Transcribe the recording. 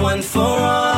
one for all.